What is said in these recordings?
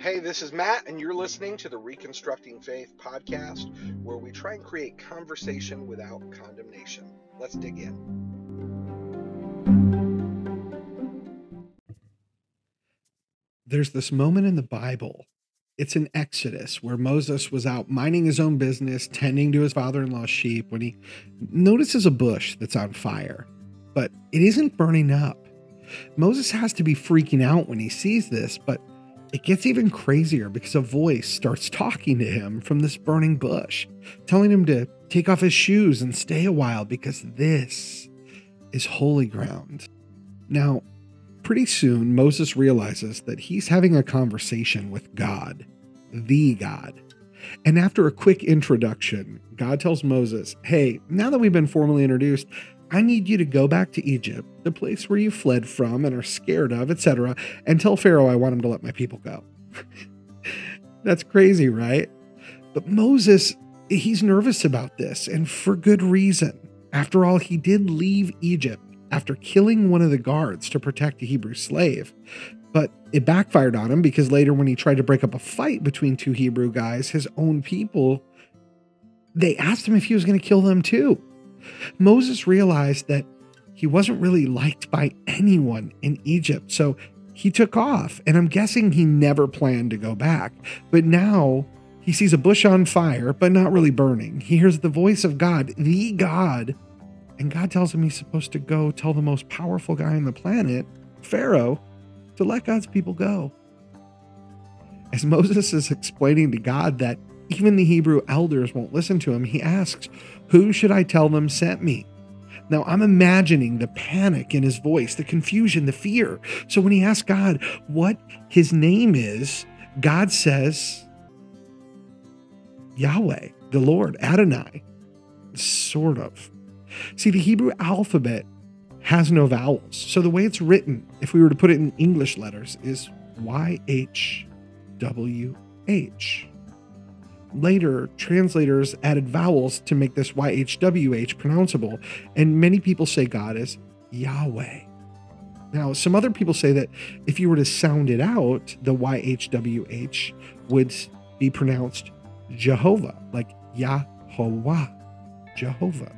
Hey, this is Matt, and you're listening to the Reconstructing Faith podcast, where we try and create conversation without condemnation. Let's dig in. There's this moment in the Bible. It's in Exodus where Moses was out minding his own business, tending to his father in law's sheep, when he notices a bush that's on fire, but it isn't burning up. Moses has to be freaking out when he sees this, but it gets even crazier because a voice starts talking to him from this burning bush, telling him to take off his shoes and stay a while because this is holy ground. Now, pretty soon, Moses realizes that he's having a conversation with God, the God. And after a quick introduction, God tells Moses, Hey, now that we've been formally introduced, I need you to go back to Egypt, the place where you fled from and are scared of, etc., and tell Pharaoh I want him to let my people go. That's crazy, right? But Moses, he's nervous about this, and for good reason. After all, he did leave Egypt after killing one of the guards to protect a Hebrew slave. But it backfired on him because later, when he tried to break up a fight between two Hebrew guys, his own people, they asked him if he was going to kill them too. Moses realized that he wasn't really liked by anyone in Egypt. So he took off, and I'm guessing he never planned to go back. But now he sees a bush on fire, but not really burning. He hears the voice of God, the God, and God tells him he's supposed to go tell the most powerful guy on the planet, Pharaoh, to let God's people go. As Moses is explaining to God that even the Hebrew elders won't listen to him, he asks, Who should I tell them sent me? Now, I'm imagining the panic in his voice, the confusion, the fear. So when he asks God what his name is, God says, Yahweh, the Lord, Adonai. Sort of. See, the Hebrew alphabet has no vowels. So the way it's written, if we were to put it in English letters, is YHWH. Later, translators added vowels to make this YHWH pronounceable, and many people say God is Yahweh. Now, some other people say that if you were to sound it out, the YHWH would be pronounced Jehovah, like Yahweh, Jehovah.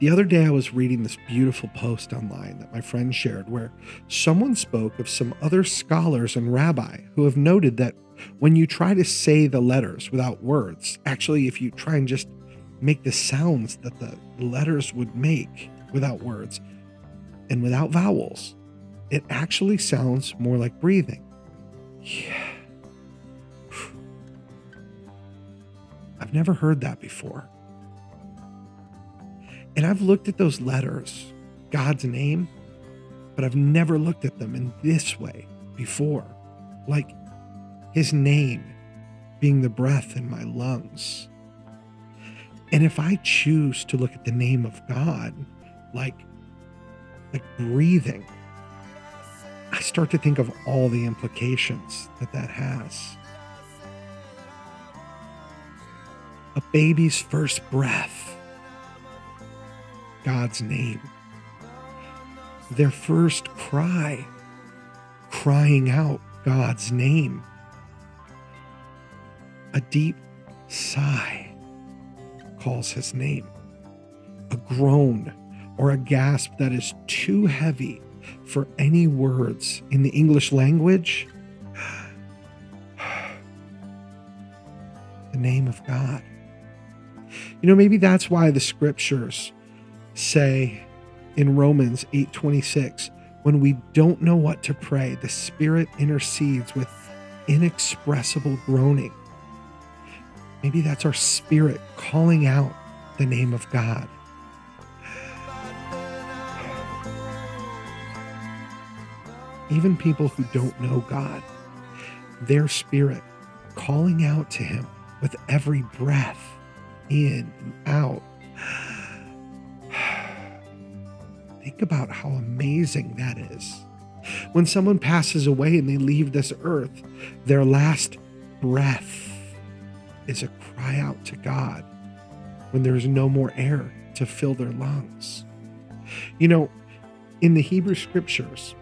The other day, I was reading this beautiful post online that my friend shared where someone spoke of some other scholars and rabbi who have noted that when you try to say the letters without words, actually, if you try and just make the sounds that the letters would make without words and without vowels, it actually sounds more like breathing. Yeah. I've never heard that before. And I've looked at those letters, God's name, but I've never looked at them in this way before. Like his name being the breath in my lungs. And if I choose to look at the name of God like, like breathing, I start to think of all the implications that that has. A baby's first breath, God's name. Their first cry, crying out God's name a deep sigh calls his name. A groan or a gasp that is too heavy for any words in the English language. the name of God. You know, maybe that's why the scriptures say in Romans 8:26, when we don't know what to pray, the Spirit intercedes with inexpressible groaning Maybe that's our spirit calling out the name of God. Even people who don't know God, their spirit calling out to Him with every breath in and out. About how amazing that is. When someone passes away and they leave this earth, their last breath is a cry out to God when there is no more air to fill their lungs. You know, in the Hebrew scriptures,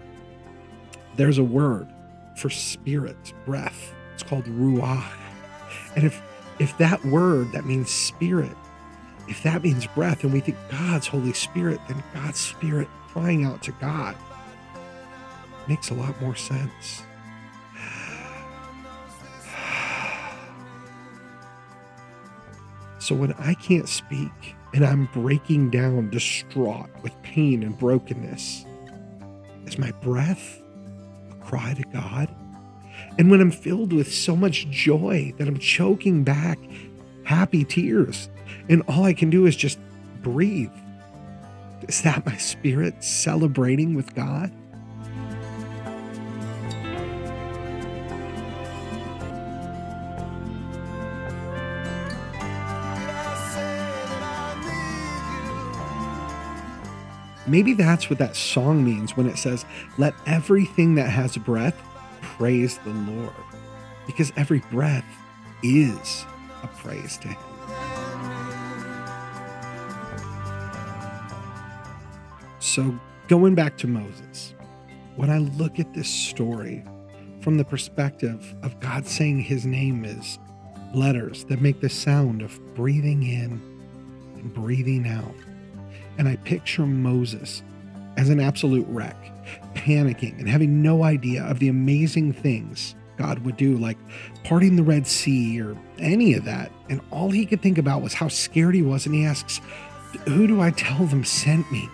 there's a word for spirit, breath. It's called ruach. And if if that word that means spirit, if that means breath, and we think God's Holy Spirit, then God's Spirit crying out to God makes a lot more sense. So when I can't speak and I'm breaking down, distraught with pain and brokenness, is my breath a cry to God? And when I'm filled with so much joy that I'm choking back happy tears, and all I can do is just breathe, is that my spirit celebrating with God? Maybe that's what that song means when it says, Let everything that has breath praise the Lord. Because every breath is a praise to Him. So, going back to Moses, when I look at this story from the perspective of God saying His name is letters that make the sound of breathing in and breathing out and I picture Moses as an absolute wreck, panicking and having no idea of the amazing things God would do, like parting the Red Sea or any of that. And all he could think about was how scared he was. And he asks, Who do I tell them sent me?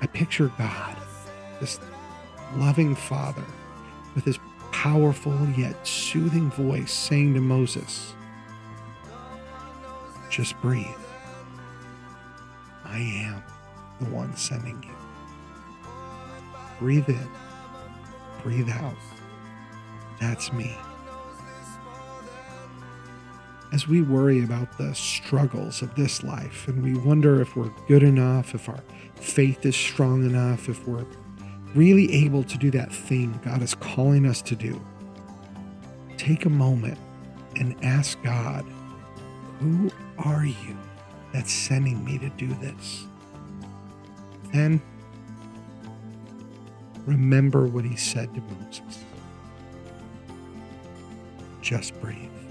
I picture God, this loving father, with his powerful yet soothing voice saying to Moses, Just breathe. I am the one sending you. Breathe in, breathe out. That's me. As we worry about the struggles of this life and we wonder if we're good enough, if our faith is strong enough, if we're really able to do that thing God is calling us to do, take a moment and ask God, Who are you? that's sending me to do this. Then remember what he said to Moses. Just breathe.